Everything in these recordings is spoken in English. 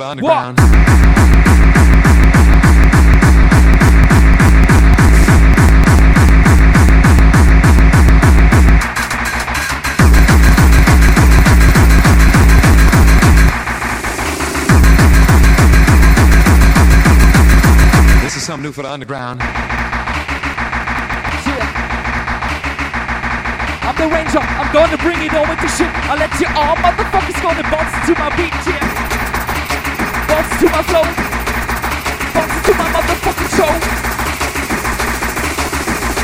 foot on the what? ground. new for the underground. Yeah. I'm the ranger, I'm gonna bring it over to shit. I let you all motherfuckers go to bounce to my beat, yeah bounce to my flow. Bounce to my motherfucking show.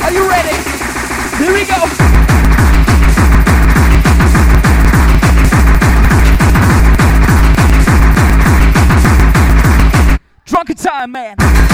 Are you ready? Here we go. Drunken time, man.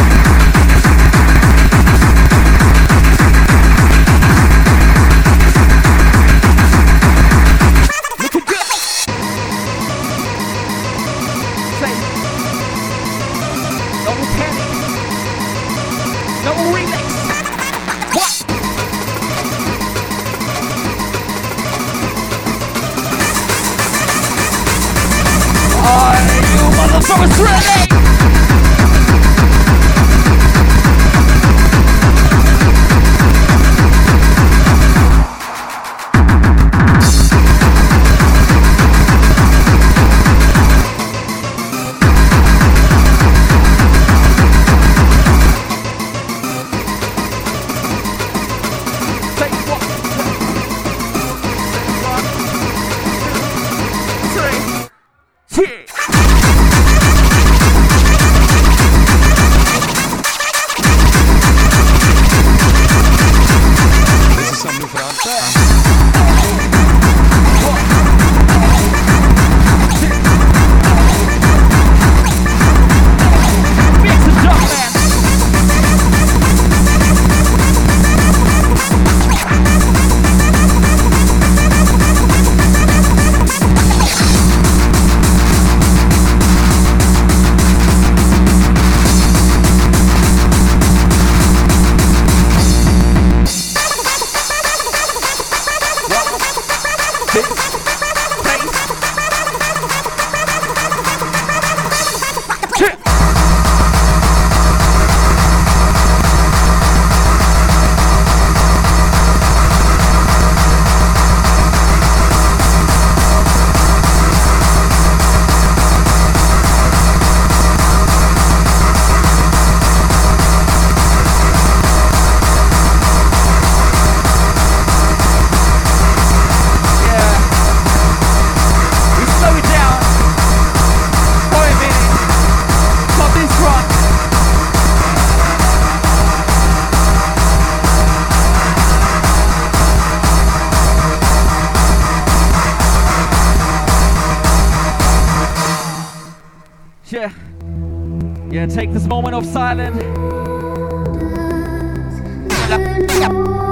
silent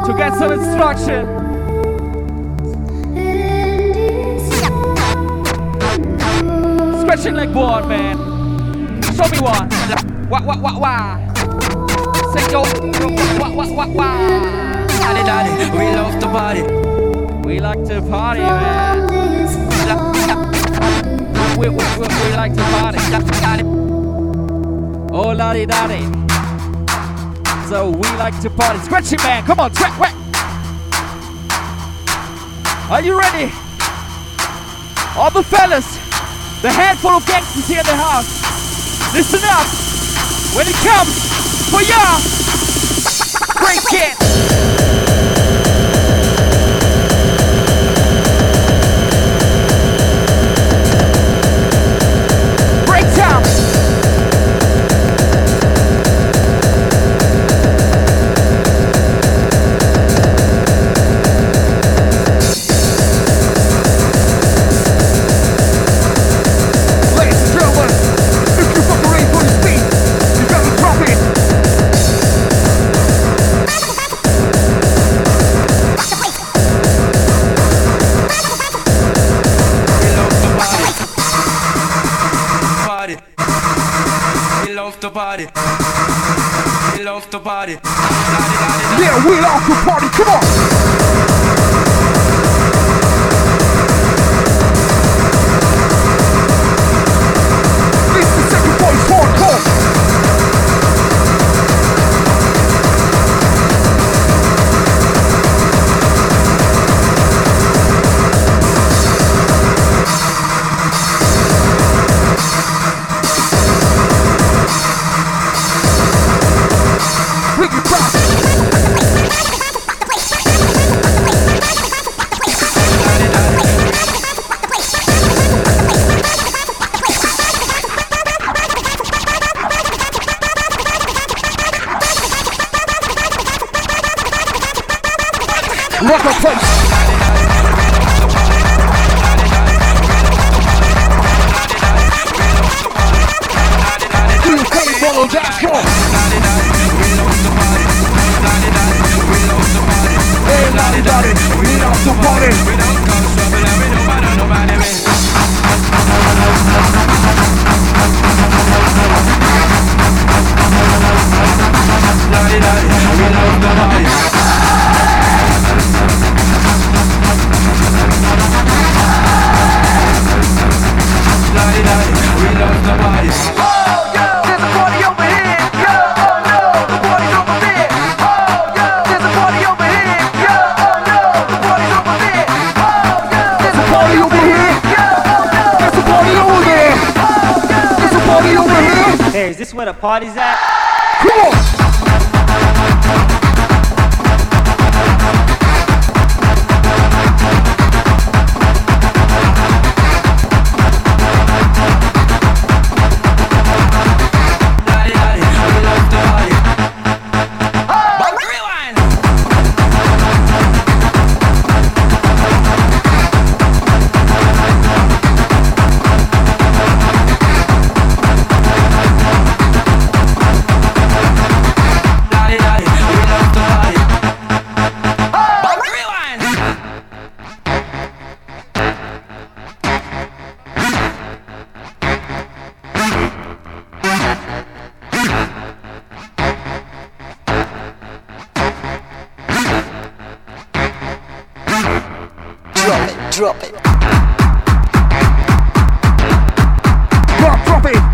to get some instruction. Stretching like board, man. Show me one. Wah, wah, wah, wah. Say yo, wah, wah, wah, wah. Daddy, daddy, we love to party. We like to party, man. So we like to party. Scratch it, man. Come on, track, whack. Are you ready? All the fellas, the handful of gangsters here in the house, listen up. When it comes for y'all, break it. off the. Yeah, we off the party. Come on. Party's out. drop it. Drop, drop it.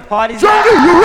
a party. Jungle,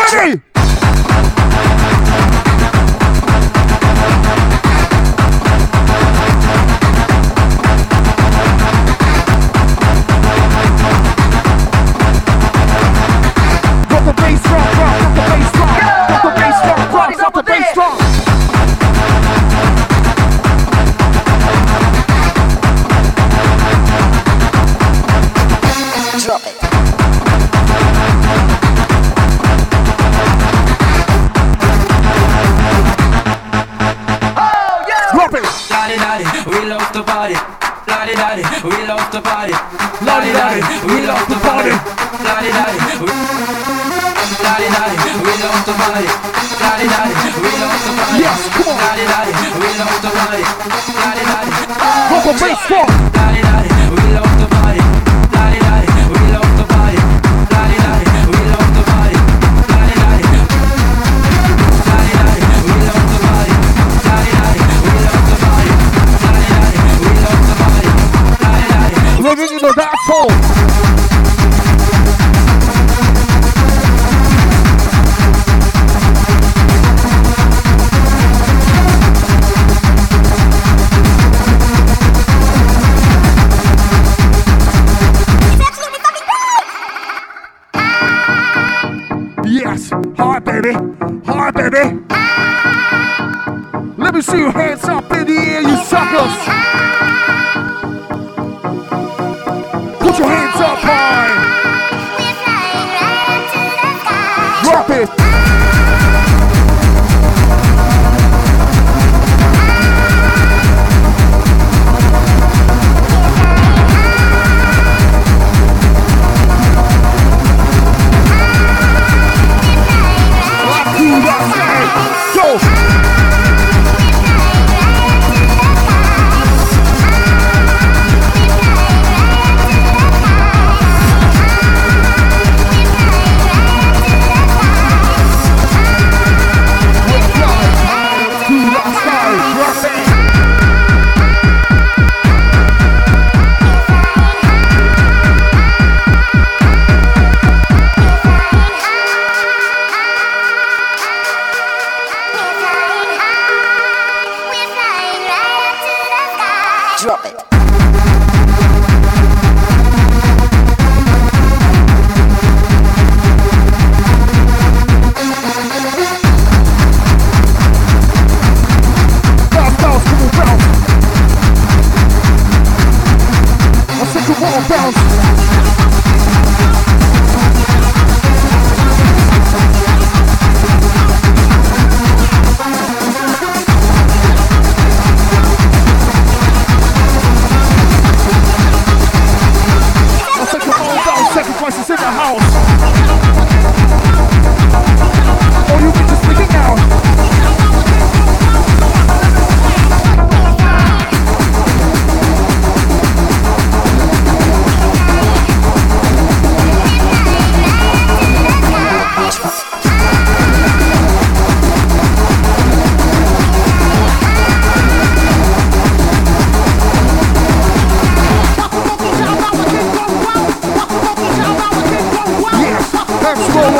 Hands roll.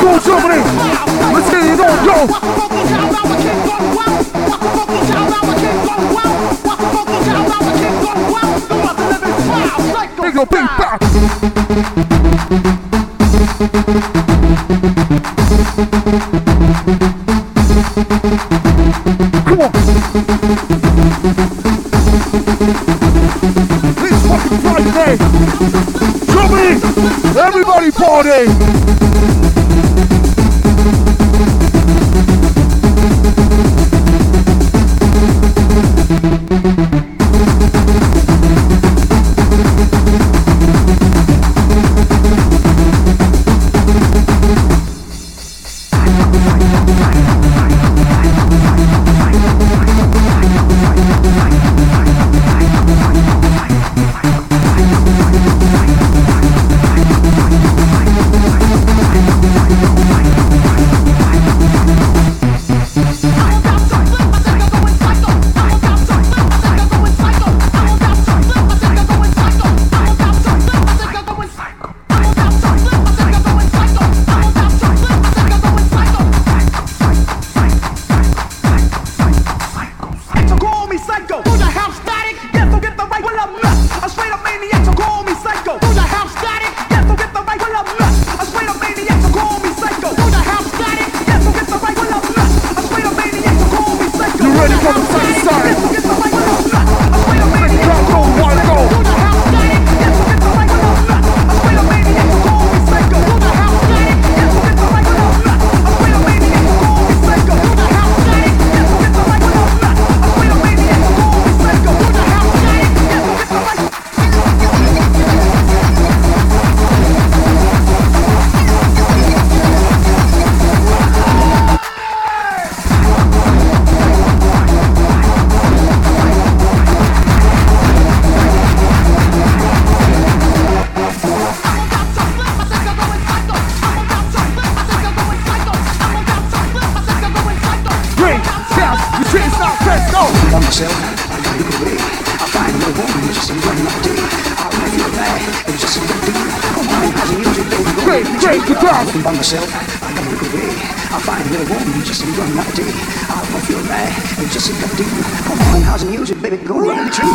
Go Germany. Let's get it on, yo. Big back. Hey! Great, great guitar. I'm by myself. I got my. I find little woman just in one night day. I won't feel bad. It's just a good deal. Come on, how's the music, baby? Go on, let me treat you.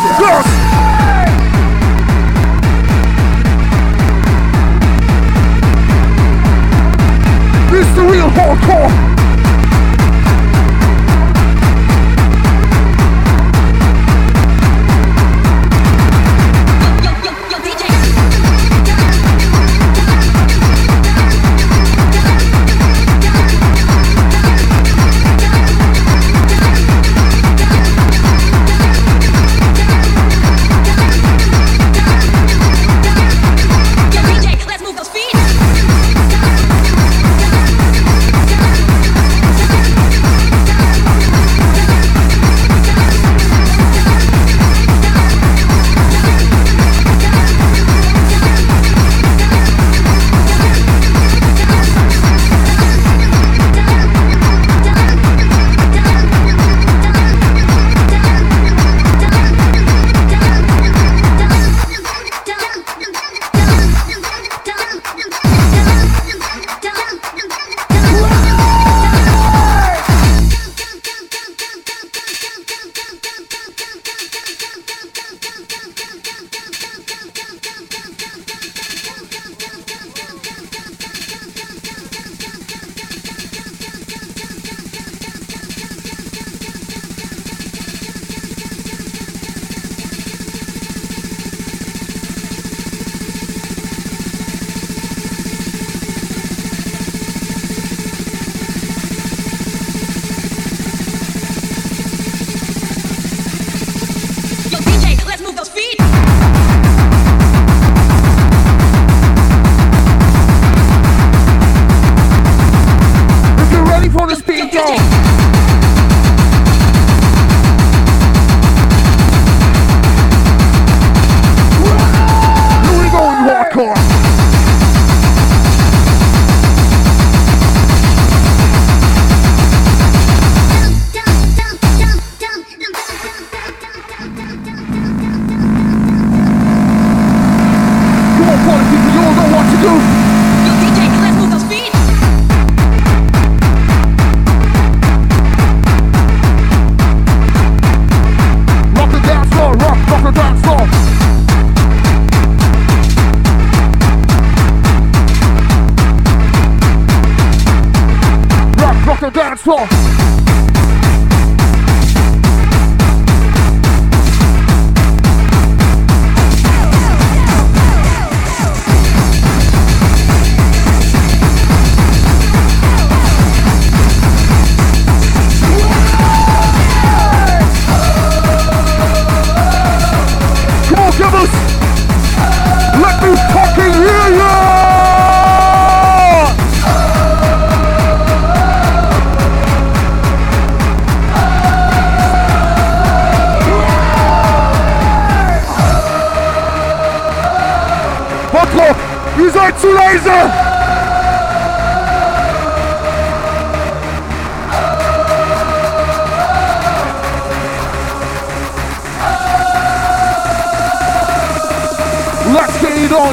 The real hardcore.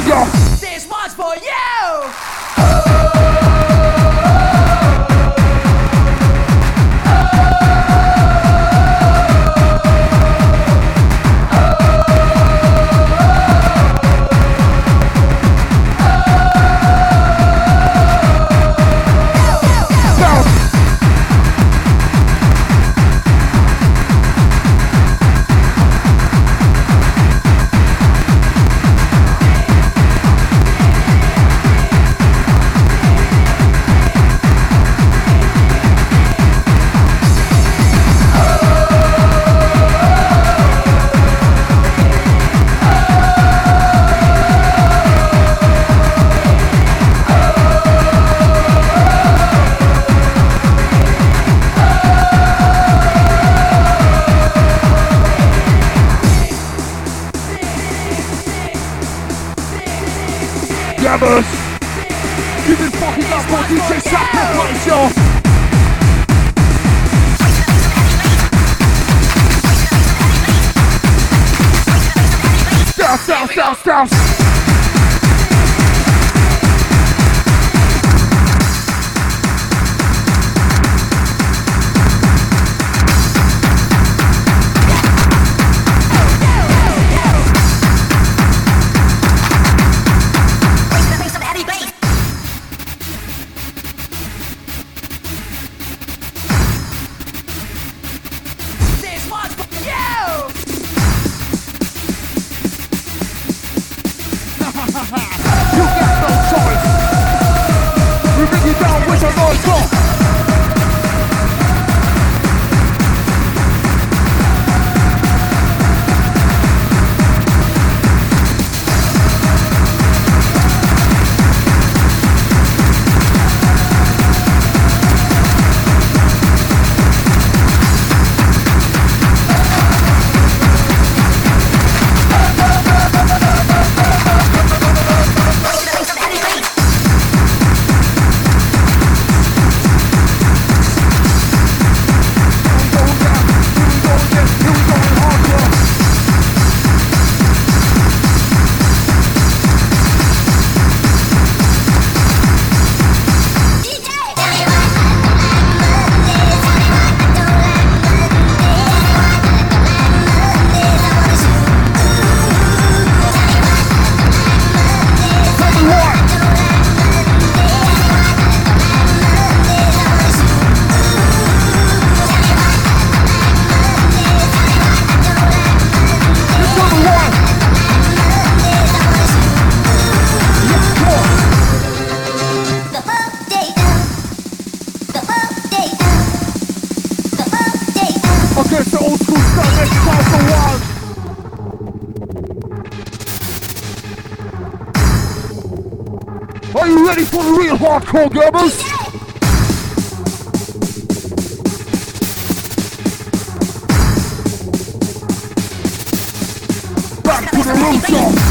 Get You've been fucking up for DJ Sacrifice, y'all! Down, down, down, down! 你再动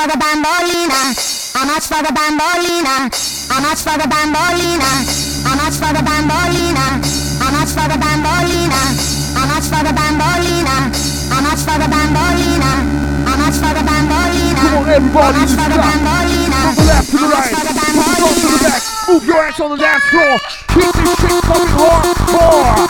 for the bambolina? How much for the bambolina? How much for the bambolina? How much for the bambolina? How much for the bambolina? How much for the bambolina? How much for the bambolina? How much for the bambolina? Come on, everybody, How much just for the stop. bambolina? From the left to the right, from the front to the back. Move your ass on the dance floor. Keep this shit coming hardcore.